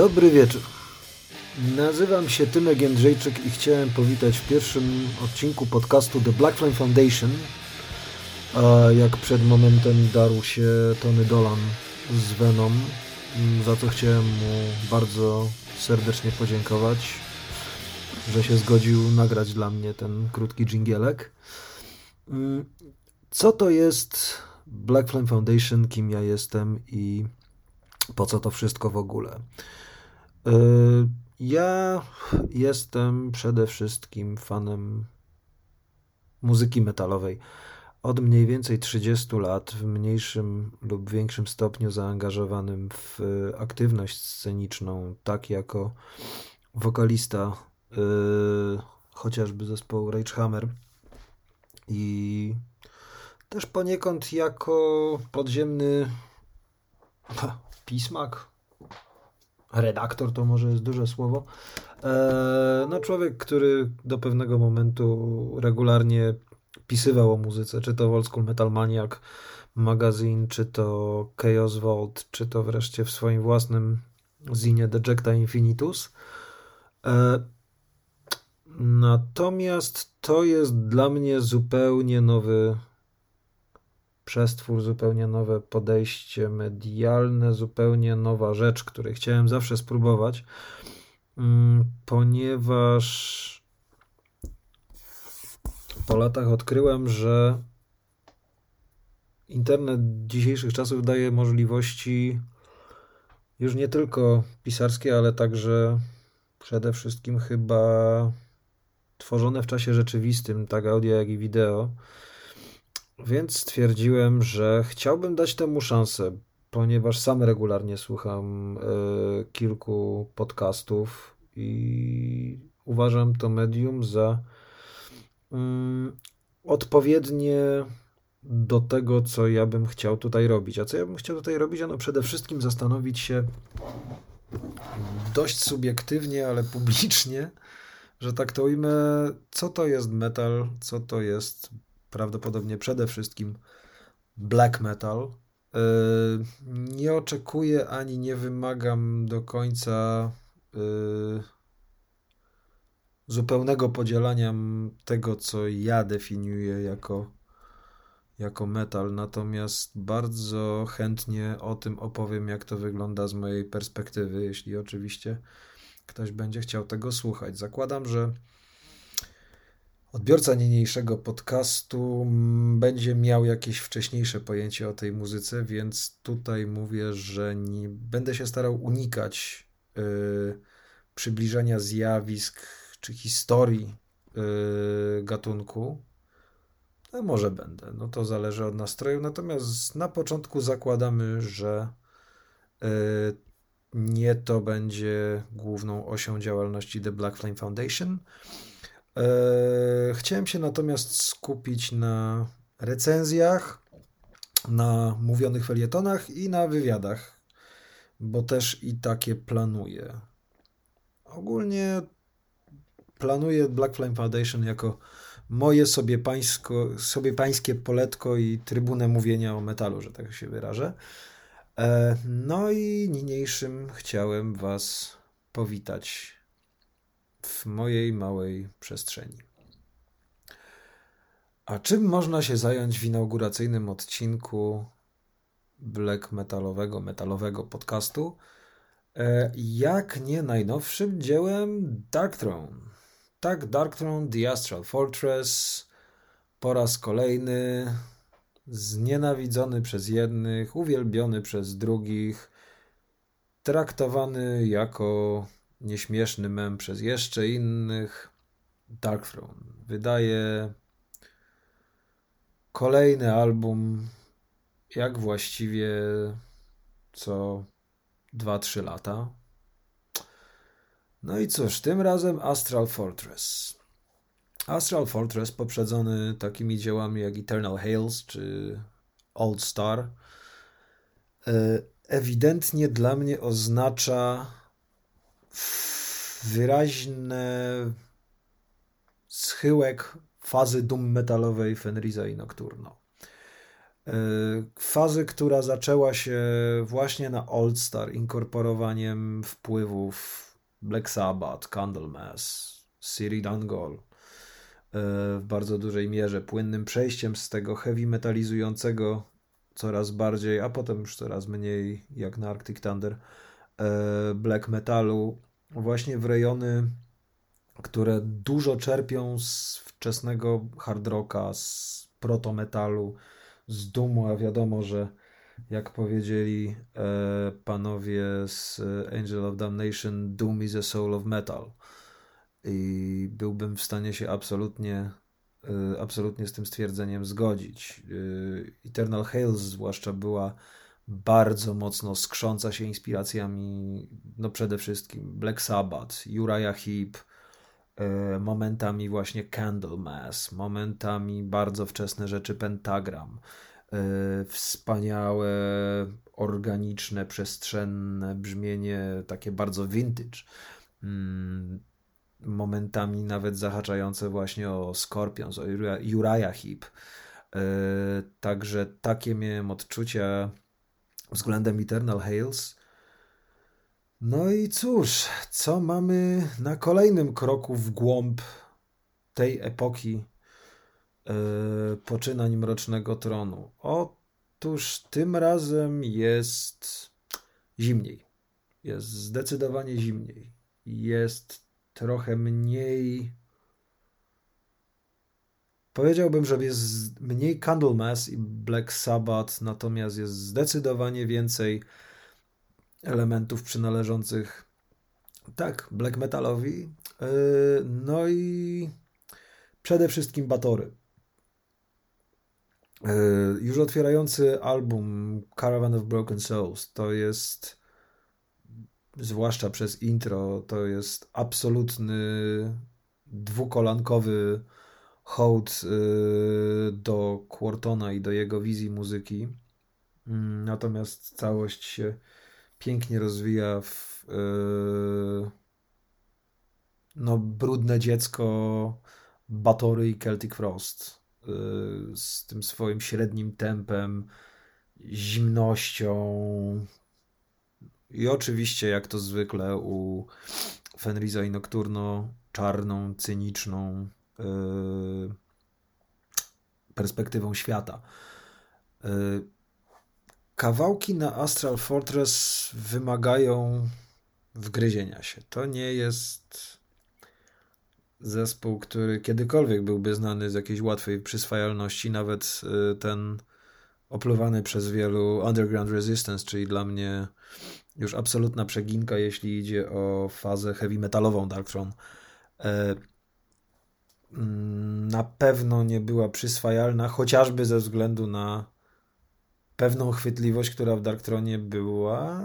Dobry wieczór. Nazywam się Tymek Jędrzejczyk i chciałem powitać w pierwszym odcinku podcastu The Black Flame Foundation. A jak przed momentem darł się Tony Dolan z Venom, za co chciałem mu bardzo serdecznie podziękować, że się zgodził nagrać dla mnie ten krótki dżingielek. Co to jest Black Flame Foundation, kim ja jestem i po co to wszystko w ogóle? Y, ja jestem przede wszystkim fanem muzyki metalowej. Od mniej więcej 30 lat, w mniejszym lub większym stopniu zaangażowanym w aktywność sceniczną, tak jako wokalista yy, chociażby zespołu Ragehammer i też poniekąd jako podziemny pismak, redaktor to może jest duże słowo. E, no człowiek, który do pewnego momentu regularnie pisywał o muzyce, czy to w Old School Metal Maniac Magazine, czy to Chaos Vault, czy to wreszcie w swoim własnym zinie Dejecta Infinitus. E, natomiast to jest dla mnie zupełnie nowy przestwór, zupełnie nowe podejście medialne, zupełnie nowa rzecz, której chciałem zawsze spróbować, mm, ponieważ po latach odkryłem, że internet dzisiejszych czasów daje możliwości już nie tylko pisarskie, ale także przede wszystkim chyba tworzone w czasie rzeczywistym, tak audio jak i wideo. Więc stwierdziłem, że chciałbym dać temu szansę, ponieważ sam regularnie słucham y, kilku podcastów i uważam to medium za y, odpowiednie do tego, co ja bym chciał tutaj robić. A co ja bym chciał tutaj robić? No przede wszystkim zastanowić się dość subiektywnie, ale publicznie, że tak to ujmę, co to jest metal, co to jest prawdopodobnie przede wszystkim black metal. E, nie oczekuję ani nie wymagam do końca e, zupełnego podzielania tego, co ja definiuję jako, jako metal, natomiast bardzo chętnie o tym opowiem, jak to wygląda z mojej perspektywy, jeśli oczywiście ktoś będzie chciał tego słuchać. Zakładam, że Odbiorca niniejszego podcastu będzie miał jakieś wcześniejsze pojęcie o tej muzyce, więc tutaj mówię, że nie będę się starał unikać y, przybliżenia zjawisk czy historii y, gatunku. No, może będę, no to zależy od nastroju. Natomiast na początku zakładamy, że y, nie to będzie główną osią działalności The Black Flame Foundation. E, chciałem się natomiast skupić na recenzjach, na mówionych felietonach i na wywiadach, bo też i takie planuję. Ogólnie planuję Black Flame Foundation jako moje sobie, pańsko, sobie pańskie poletko i trybunę mówienia o metalu, że tak się wyrażę. E, no i niniejszym chciałem Was powitać w mojej małej przestrzeni. A czym można się zająć w inauguracyjnym odcinku black metalowego, metalowego podcastu? E, jak nie najnowszym dziełem Darkthrone. Tak, Darkthrone, The Astral Fortress, po raz kolejny znienawidzony przez jednych, uwielbiony przez drugich, traktowany jako nieśmieszny mem przez jeszcze innych. Darkthrone wydaje kolejny album, jak właściwie co 2-3 lata. No i cóż, tym razem Astral Fortress. Astral Fortress poprzedzony takimi dziełami jak Eternal Hails czy Old Star e, ewidentnie dla mnie oznacza wyraźny schyłek fazy dum metalowej Fenrisa i Nocturno. fazy, która zaczęła się właśnie na Old Star, inkorporowaniem wpływów Black Sabbath, Candlemass, Siri Dungall w bardzo dużej mierze, płynnym przejściem z tego heavy metalizującego coraz bardziej, a potem już coraz mniej, jak na Arctic Thunder, e, black metalu, właśnie w rejony, które dużo czerpią z wczesnego hard rocka, z proto-metalu, z dumu, a wiadomo, że jak powiedzieli e, panowie z Angel of Damnation, Doom is a soul of metal. I byłbym w stanie się absolutnie Y, absolutnie z tym stwierdzeniem zgodzić. Eternal Hales zwłaszcza była bardzo mocno skrząca się inspiracjami, no przede wszystkim Black Sabbath, Uriah Heep, y, momentami właśnie Candlemass, momentami bardzo wczesne rzeczy Pentagram, wspaniałe, organiczne, przestrzenne brzmienie, takie bardzo vintage mm, momentami nawet zahaczające właśnie o Scorpions, o Uriah Heep. E, także takie miałem odczucia względem Eternal Hales. No i cóż, co mamy na kolejnym kroku w głąb tej epoki e, poczynań Mrocznego Tronu? Otóż tym razem jest zimniej. Jest zdecydowanie zimniej. Jest trochę mniej. Powiedziałbym, że jest mniej Candlemass i Black Sabbath, natomiast jest zdecydowanie więcej elementów przynależących tak, black metalowi. Yy, no i przede wszystkim Batory. Yy, już otwierający album Caravan of Broken Souls to jest zwłaszcza przez intro, to jest absolutny dwukolankowy hołd y, do Quartona i do jego wizji muzyki. Mm, natomiast całość się pięknie rozwija w y, no, brudne dziecko Batory i Celtic Frost y, z tym swoim średnim tempem, zimnością, i oczywiście, jak to zwykle u Fenrisa i Nocturno, czarną, cyniczną perspektywą świata. Yy, kawałki na Astral Fortress wymagają wgryzienia się. To nie jest zespół, który kiedykolwiek byłby znany z jakiejś łatwej przyswajalności. Nawet yy, ten opluwany przez wielu Underground Resistance, czyli dla mnie już absolutna przeginka, jeśli idzie o fazę heavy metalową Darktron. E, mm, na pewno nie była przyswajalna, chociażby ze względu na pewną chwytliwość, która w Darktronie była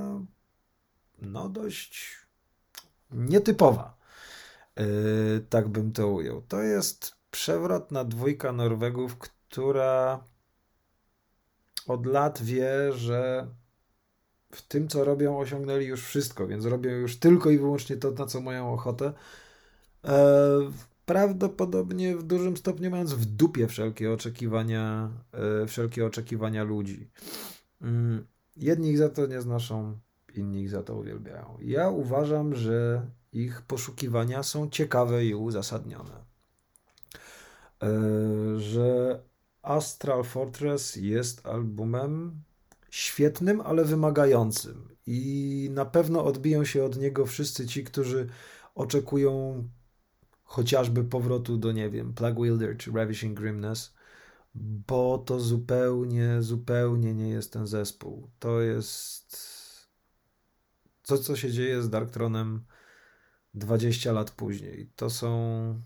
no dość nietypowa. E, tak bym to ujął. To jest przewrotna dwójka Norwegów, która od lat wie, że w tym, co robią, osiągnęli już wszystko, więc robią już tylko i wyłącznie to, na co mają ochotę. E, prawdopodobnie w dużym stopniu mając w dupie wszelkie oczekiwania, e, wszelkie oczekiwania ludzi. Mm, jedni ich za to nie znoszą, inni ich za to uwielbiają. Ja uważam, że ich poszukiwania są ciekawe i uzasadnione. E, że Astral Fortress jest albumem świetnym, ale wymagającym. I na pewno odbiją się od niego wszyscy ci, którzy oczekują chociażby powrotu do, nie wiem, Plague Wilder czy Ravishing Grimness, bo to zupełnie, zupełnie nie jest ten zespół. To jest to, co się dzieje z Darktronem 20 lat później. To są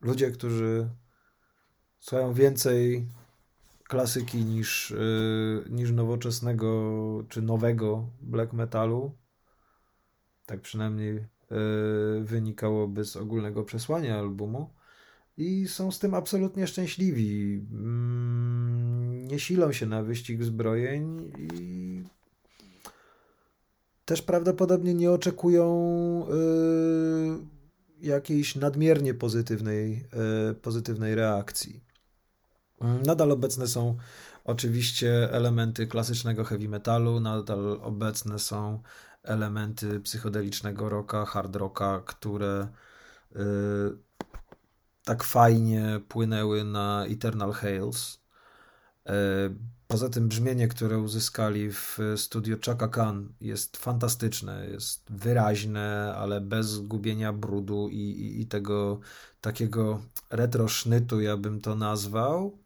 ludzie, którzy słuchają więcej klasyki niż, y, niż nowoczesnego czy nowego black metalu. Tak przynajmniej wynikałoby z ogólnego przesłania albumu. I są z tym absolutnie szczęśliwi. Mm, nie silą się na wyścig zbrojeń i też prawdopodobnie nie oczekują y, jakiejś nadmiernie pozytywnej, pozytywnej reakcji. Nadal obecne są Oczywiście elementy klasycznego heavy metalu, nadal obecne są elementy psychodelicznego rocka, hard rocka, które y, tak fajnie płynęły na Eternal Hails. Y, poza tym brzmienie, które uzyskali w studio Chaka Khan jest fantastyczne, jest wyraźne, ale bez zgubienia brudu i, i, i tego takiego retro sznytu, ja bym to nazwał.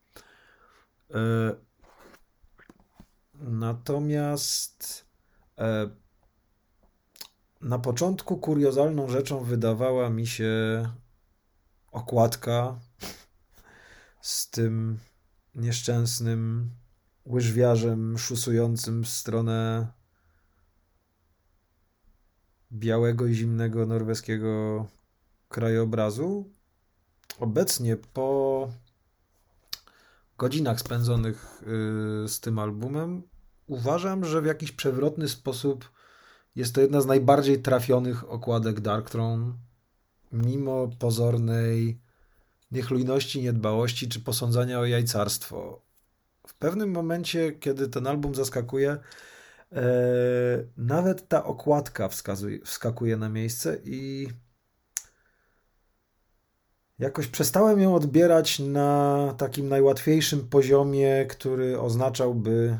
Y, natomiast e, na początku kuriozalną rzeczą wydawała mi się okładka z tym nieszczęsnym łyżwiarzem szusującym w stronę białego i zimnego norweskiego krajobrazu. Obecnie po godzinach spędzonych y, z tym albumem uważam, że w jakiś przewrotny sposób jest to jedna z najbardziej trafionych okładek Darkthrone, mimo pozornej niechlujności, niedbałości czy posądzania o jajcarstwo. W pewnym momencie, kiedy ten album zaskakuje, e, nawet ta okładka wskazuje, wskakuje na miejsce i jakoś przestałem ją odbierać na takim najłatwiejszym poziomie, który oznaczałby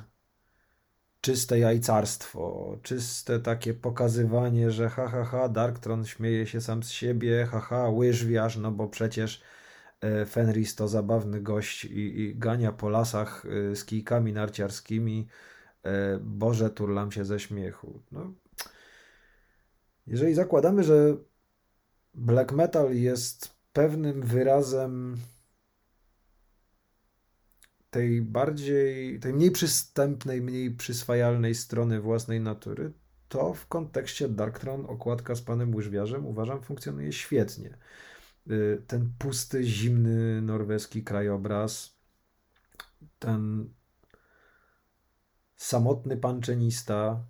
czyste jajcarstwo, czyste takie pokazywanie, że ha, ha, ha, Darktron śmieje się sam z siebie, ha, ha, łyżwiarz, no bo przecież e, Fenris to zabawny gość i, i gania po lasach e, z kijkami narciarskimi. E, Boże, turlam się ze śmiechu. No. Jeżeli zakładamy, że black metal jest pewnym wyrazem tej bardziej, tej mniej przystępnej, mniej przyswajalnej strony własnej natury, to w kontekście Darktron okładka z panem łyżwiarzem uważam funkcjonuje świetnie. Y, ten pusty, zimny norweski krajobraz, ten samotny panczynista,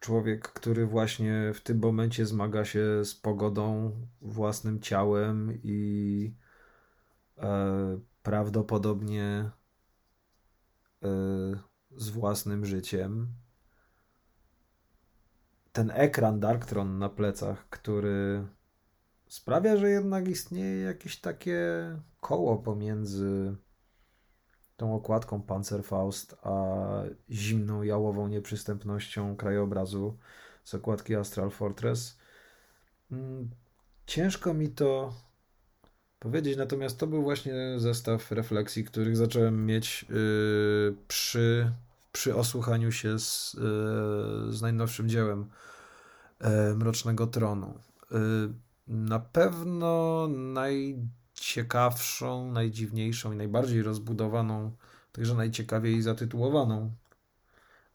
człowiek, który właśnie w tym momencie zmaga się z pogodą, własnym ciałem i e, prawdopodobnie yy, z własnym życiem. Ten ekran Darktron na plecach, który sprawia, że jednak istnieje jakieś takie koło pomiędzy tą okładką Panzerfaust, a zimną, jałową nieprzystępnością krajobrazu z okładki Astral Fortress. Mm, ciężko mi to powiedzieć, natomiast to był właśnie zestaw refleksji, których zacząłem mieć yy, przy, przy osłuchaniu się z, yy, z najnowszym dziełem yy, Mrocznego Tronu. Yy, na pewno najciekawszą, najdziwniejszą i najbardziej rozbudowaną, także najciekawiej zatytułowaną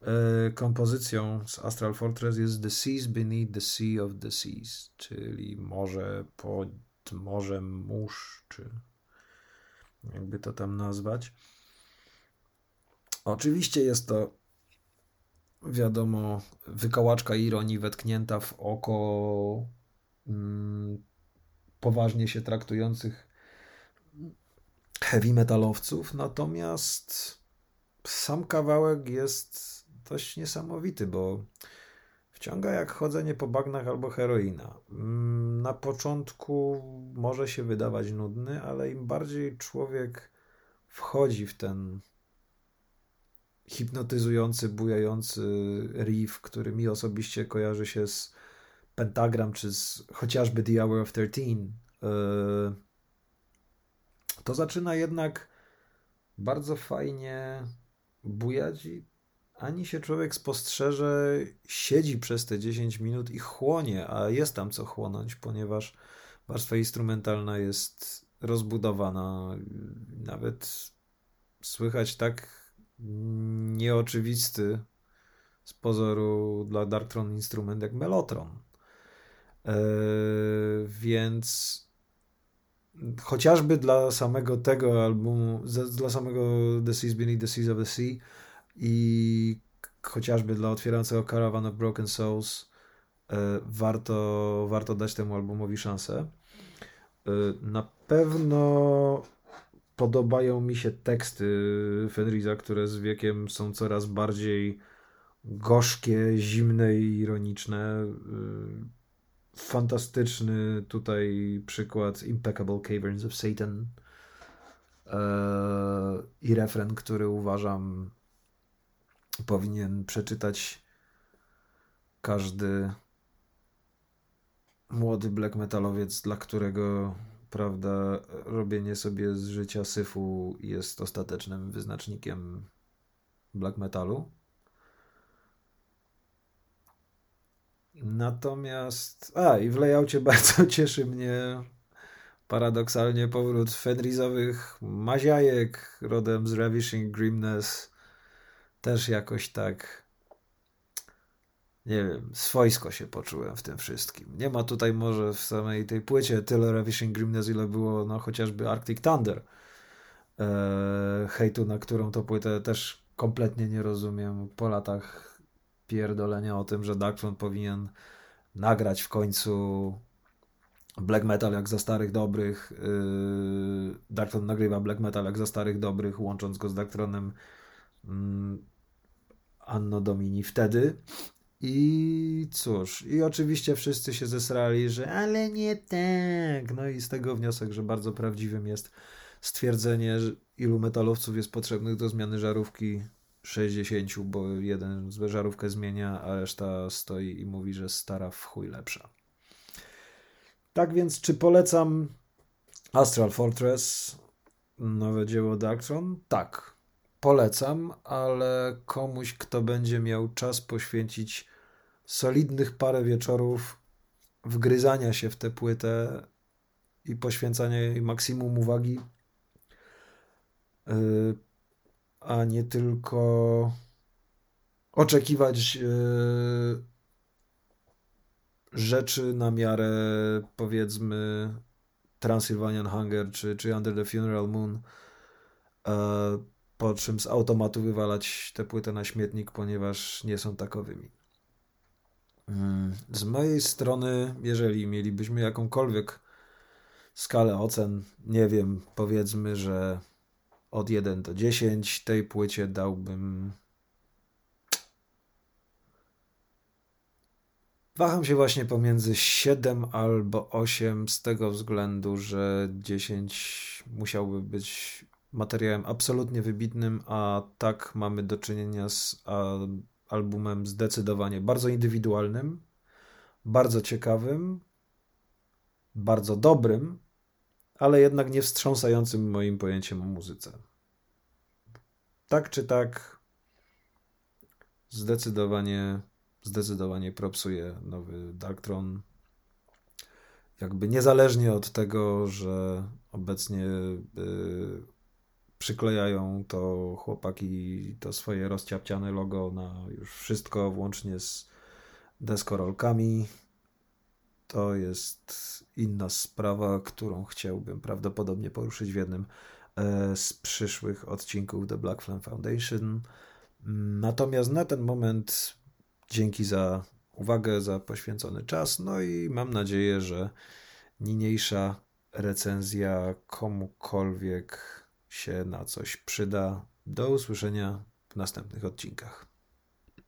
yy, kompozycją z Astral Fortress jest The Seas Beneath the Sea of the Seas, czyli morze po może mórz, czy jakby to tam nazwać. Oczywiście jest to, wiadomo, wykałaczka ironii wetknięta w oko mm, poważnie się traktujących heavy metalowców, natomiast sam kawałek jest dość niesamowity, bo Wciąga jak chodzenie po bagnach albo heroina. Mm, na początku może się wydawać nudny, ale im bardziej człowiek wchodzi w ten hipnotyzujący, bujający riff, który mi osobiście kojarzy się z Pentagram, czy z chociażby The Hour of Thirteen, e, to zaczyna jednak bardzo fajnie bujać i ani się człowiek spostrzeże, siedzi przez te 10 minut i chłonie, a jest tam co chłonąć, ponieważ warstwa instrumentalna jest rozbudowana. Nawet słychać tak nieoczywisty z pozoru dla Darktron instrument jak Melotron. Eee, więc chociażby dla samego tego albumu, dla samego The Seas Beneath the Seas of the Sea, i chociażby dla otwierającego Caravan of Broken Souls e, warto, warto dać temu albumowi szansę. E, na pewno podobają mi się teksty Fenrisa, które z wiekiem są coraz bardziej gorzkie, zimne i ironiczne. Y, fantastyczny tutaj przykład Impeccable Caverns of Satan e, i refren, który uważam powinien przeczytać każdy młody black metalowiec, dla którego prawda, robienie sobie z życia syfu jest ostatecznym wyznacznikiem black metalu. Natomiast, a i w layoutie bardzo cieszy mnie paradoksalnie powrót Fenrizowych maziajek rodem z Ravishing Grimness. Też jakoś tak nie wiem, swojsko się poczułem w tym wszystkim. Nie ma tutaj może w samej tej płycie tyle Ravishing Grimness, ile było no, chociażby Arctic Thunder. Eee, hejtu, na którą to płytę też kompletnie nie rozumiem po latach pierdolenia o tym, że Darkthrone powinien nagrać w końcu black metal jak za starych dobrych. Yy, Darkthrone nagrywa black metal jak za starych dobrych, łącząc go z Darkthronem yy, Anno Domini wtedy. I cóż, i oczywiście wszyscy się zesrali, że ale nie tak. No i z tego wniosek, że bardzo prawdziwym jest stwierdzenie, ilu metalowców jest potrzebnych do zmiany żarówki 60, bo jeden żarówkę zmienia, a reszta stoi i mówi, że stara w chuj lepsza. Tak więc, czy polecam Astral Fortress, nowe dzieło Darktron? Tak, polecam, ale komuś, kto będzie miał czas poświęcić solidnych parę wieczorów wgryzania się w tę płytę i poświęcania jej maksimum uwagi, y, a nie tylko oczekiwać y, rzeczy na miarę powiedzmy Transylvanian Hunger czy, czy Under the Funeral Moon po czym z automatu wywalać tę płytę na śmietnik, ponieważ nie są takowymi. Mm, z mojej strony, jeżeli mielibyśmy jakąkolwiek skalę ocen, nie wiem, powiedzmy, że od 1 do 10 tej płycie dałbym. Waham się właśnie pomiędzy 7 albo 8 z tego względu, że 10 musiałby być materiałem absolutnie wybitnym, a tak mamy do czynienia z albumem zdecydowanie bardzo indywidualnym, bardzo ciekawym, bardzo dobrym, ale jednak nie wstrząsającym moim pojęciem o muzyce. Tak czy tak, zdecydowanie, zdecydowanie propsuje nowy Darktron. Jakby niezależnie od tego, że obecnie yy, przyklejają to chłopaki to swoje rozciapciane logo na już wszystko, włącznie z deskorolkami. To jest inna sprawa, którą chciałbym prawdopodobnie poruszyć w jednym e, z przyszłych odcinków The Black Flame Foundation. Natomiast na ten moment dzięki za uwagę, za poświęcony czas, no i mam nadzieję, że niniejsza recenzja komukolwiek się na coś przyda. Do usłyszenia w następnych odcinkach.